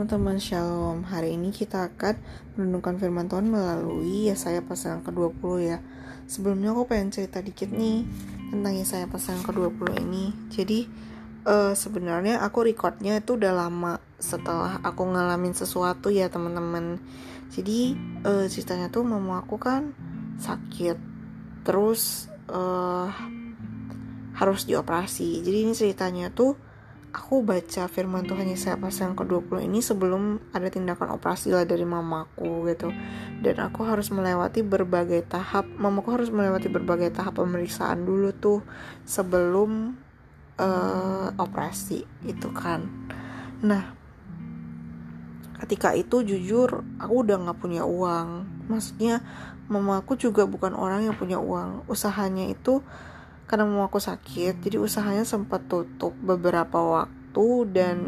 teman-teman Shalom. Hari ini kita akan menundukkan firman Tuhan melalui Yesaya pasal yang ke-20 ya. Sebelumnya aku pengen cerita dikit nih Tentang Yesaya pasal yang ke-20 ini. Jadi uh, sebenarnya aku recordnya itu udah lama Setelah aku ngalamin sesuatu ya teman-teman. Jadi uh, ceritanya tuh mama aku kan sakit. Terus uh, harus dioperasi. Jadi ini ceritanya tuh aku baca firman Tuhan Yesaya pasal yang ke-20 ini sebelum ada tindakan operasi lah dari mamaku gitu. Dan aku harus melewati berbagai tahap mamaku harus melewati berbagai tahap pemeriksaan dulu tuh sebelum uh, operasi itu kan. Nah ketika itu jujur aku udah nggak punya uang. Maksudnya mamaku juga bukan orang yang punya uang. Usahanya itu karena mau aku sakit jadi usahanya sempat tutup beberapa waktu dan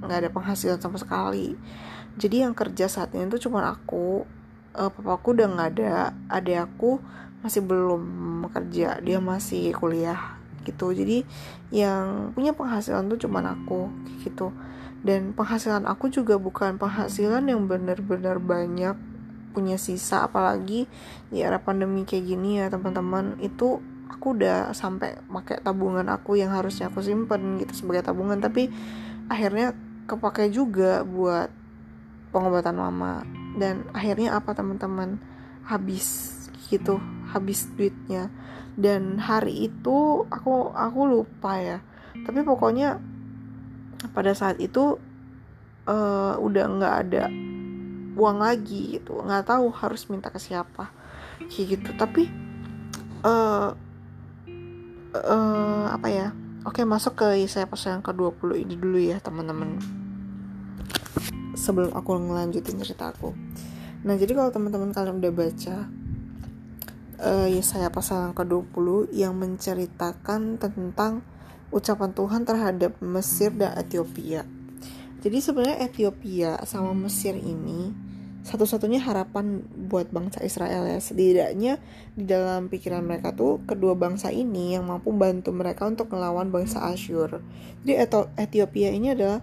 nggak ada penghasilan sama sekali. Jadi yang kerja saat ini tuh cuma aku uh, papaku udah nggak ada adik aku masih belum kerja dia masih kuliah gitu. Jadi yang punya penghasilan tuh cuma aku gitu. Dan penghasilan aku juga bukan penghasilan yang benar-benar banyak punya sisa apalagi di era pandemi kayak gini ya teman-teman. Itu aku udah sampai pakai tabungan aku yang harusnya aku simpen gitu sebagai tabungan tapi akhirnya kepake juga buat pengobatan mama. Dan akhirnya apa teman-teman? Habis gitu habis duitnya. Dan hari itu aku aku lupa ya. Tapi pokoknya pada saat itu uh, udah nggak ada uang lagi gitu. Nggak tahu harus minta ke siapa gitu. Tapi uh, uh, apa ya? Oke masuk ke saya pasal yang ke-20 ini dulu ya teman-teman. Sebelum aku ngelanjutin cerita aku. Nah jadi kalau teman-teman kalian udah baca uh, saya pasal yang ke-20 yang menceritakan tentang ucapan Tuhan terhadap Mesir dan Ethiopia. Jadi sebenarnya Ethiopia sama Mesir ini satu-satunya harapan buat bangsa Israel ya setidaknya di dalam pikiran mereka tuh kedua bangsa ini yang mampu bantu mereka untuk melawan bangsa Asyur jadi Ethiopia ini adalah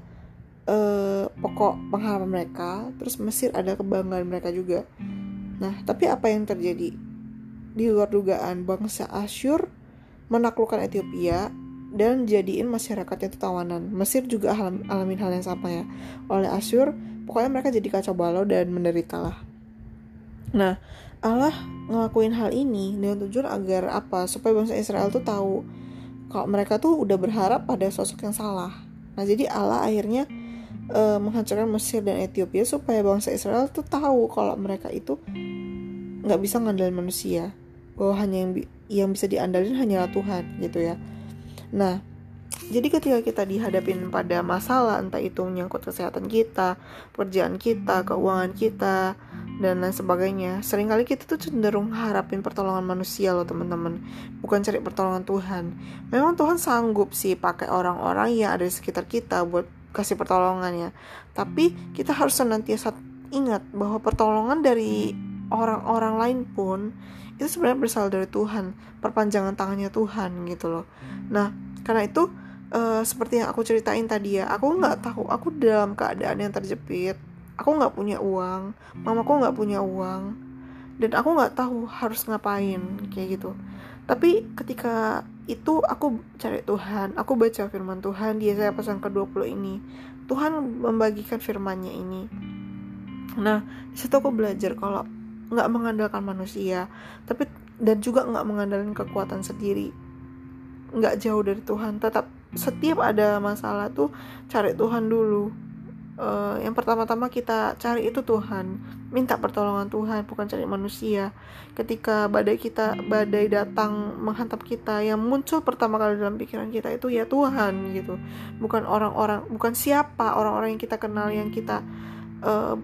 uh, pokok pengharapan mereka terus Mesir ada kebanggaan mereka juga nah tapi apa yang terjadi di luar dugaan bangsa Asyur menaklukkan Ethiopia dan jadiin masyarakatnya itu tawanan. Mesir juga alamin hal yang sama ya. Oleh Asyur pokoknya mereka jadi kacau balau dan menderita lah. Nah Allah ngelakuin hal ini dengan tujuan agar apa? Supaya bangsa Israel tuh tahu kalau mereka tuh udah berharap pada sosok yang salah. Nah jadi Allah akhirnya uh, menghancurkan Mesir dan Ethiopia supaya bangsa Israel tuh tahu kalau mereka itu nggak bisa ngandalin manusia. Bahwa hanya yang bi yang bisa diandalin hanyalah Tuhan gitu ya. Nah jadi ketika kita dihadapin pada masalah entah itu menyangkut kesehatan kita, pekerjaan kita, keuangan kita, dan lain sebagainya, sering kali kita tuh cenderung harapin pertolongan manusia loh teman-teman, bukan cari pertolongan Tuhan. Memang Tuhan sanggup sih pakai orang-orang yang ada di sekitar kita buat kasih pertolongan ya, tapi kita harus senantiasa ingat bahwa pertolongan dari orang-orang lain pun itu sebenarnya berasal dari Tuhan, perpanjangan tangannya Tuhan gitu loh. Nah, karena itu uh, seperti yang aku ceritain tadi ya aku nggak tahu aku dalam keadaan yang terjepit aku nggak punya uang mamaku nggak punya uang dan aku nggak tahu harus ngapain kayak gitu. Tapi ketika itu aku cari Tuhan aku baca firman Tuhan dia saya pasang ke 20 ini. Tuhan membagikan firmannya ini. Nah di situ aku belajar kalau nggak mengandalkan manusia tapi dan juga nggak mengandalkan kekuatan sendiri. Nggak jauh dari Tuhan tetap setiap ada masalah tuh cari Tuhan dulu. Uh, yang pertama-tama kita cari itu Tuhan. Minta pertolongan Tuhan bukan cari manusia. Ketika badai kita badai datang menghantam kita yang muncul pertama kali dalam pikiran kita itu ya Tuhan gitu. Bukan orang-orang bukan siapa orang-orang yang kita kenal yang kita uh,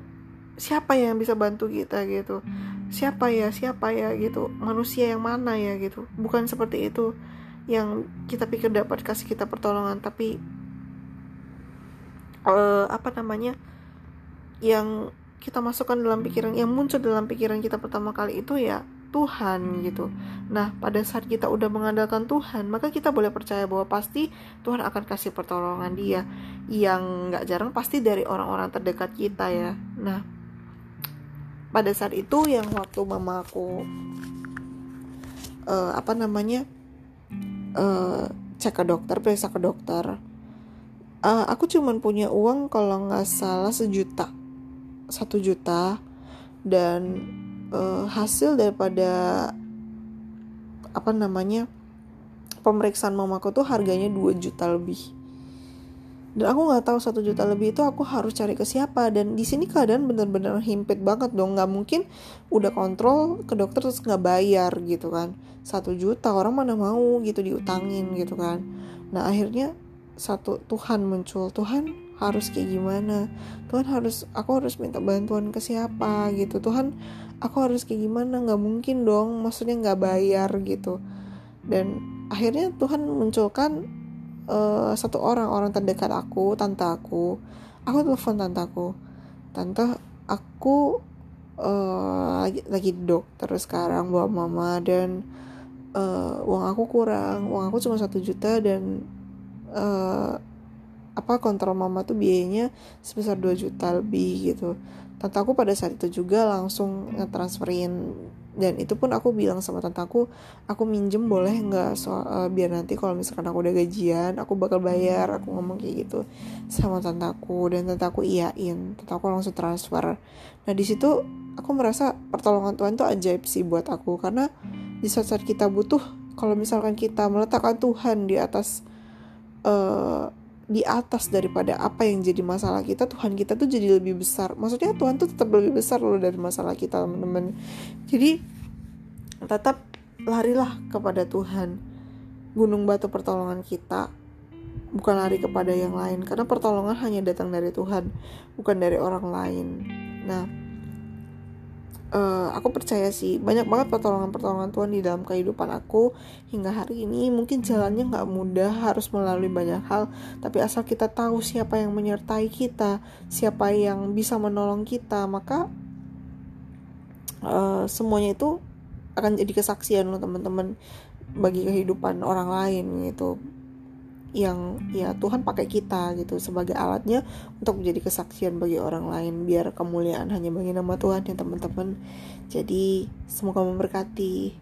siapa yang bisa bantu kita gitu. Siapa ya siapa ya gitu. Manusia yang mana ya gitu. Bukan seperti itu yang kita pikir dapat kasih kita pertolongan tapi uh, apa namanya yang kita masukkan dalam pikiran yang muncul dalam pikiran kita pertama kali itu ya Tuhan gitu. Nah, pada saat kita udah mengandalkan Tuhan, maka kita boleh percaya bahwa pasti Tuhan akan kasih pertolongan Dia. Yang nggak jarang pasti dari orang-orang terdekat kita ya. Nah, pada saat itu yang waktu mama aku uh, apa namanya uh, cek ke dokter, periksa ke dokter. Uh, aku cuman punya uang kalau nggak salah sejuta, satu juta dan uh, hasil daripada apa namanya pemeriksaan mamaku tuh harganya 2 juta lebih dan aku nggak tahu satu juta lebih itu aku harus cari ke siapa. Dan di sini keadaan bener-bener himpit banget dong. Nggak mungkin udah kontrol ke dokter terus nggak bayar gitu kan. Satu juta orang mana mau gitu diutangin gitu kan. Nah akhirnya satu Tuhan muncul. Tuhan harus kayak gimana? Tuhan harus aku harus minta bantuan ke siapa gitu? Tuhan aku harus kayak gimana? Nggak mungkin dong. Maksudnya nggak bayar gitu. Dan akhirnya Tuhan munculkan uh, satu orang orang terdekat aku tante aku. Aku telepon tante aku. Tante aku uh, lagi lagi dokter sekarang buat mama dan uh, uang aku kurang. Uang aku cuma satu juta dan uh, apa kontrol mama tuh biayanya sebesar 2 juta lebih gitu. Tante aku pada saat itu juga langsung ngetransferin dan itu pun aku bilang sama tante aku aku minjem boleh nggak soal uh, biar nanti kalau misalkan aku udah gajian aku bakal bayar aku ngomong kayak gitu sama tante aku. Dan tante aku iyain tante aku langsung transfer. Nah di situ aku merasa pertolongan Tuhan tuh ajaib sih buat aku karena di saat-saat kita butuh kalau misalkan kita meletakkan Tuhan di atas uh, di atas daripada apa yang jadi masalah kita Tuhan kita tuh jadi lebih besar. Maksudnya Tuhan tuh tetap lebih besar loh dari masalah kita teman-teman. Jadi tetap larilah kepada Tuhan. Gunung batu pertolongan kita bukan lari kepada yang lain karena pertolongan hanya datang dari Tuhan bukan dari orang lain. Nah uh, aku percaya sih banyak banget pertolongan-pertolongan Tuhan di dalam kehidupan aku hingga hari ini. Mungkin jalannya nggak mudah harus melalui banyak hal tapi asal kita tahu siapa yang menyertai kita siapa yang bisa menolong kita maka uh, semuanya itu akan jadi kesaksian loh teman-teman bagi kehidupan orang lain gitu yang ya Tuhan pakai kita gitu sebagai alatnya untuk menjadi kesaksian bagi orang lain biar kemuliaan hanya bagi nama Tuhan ya teman-teman. Jadi semoga memberkati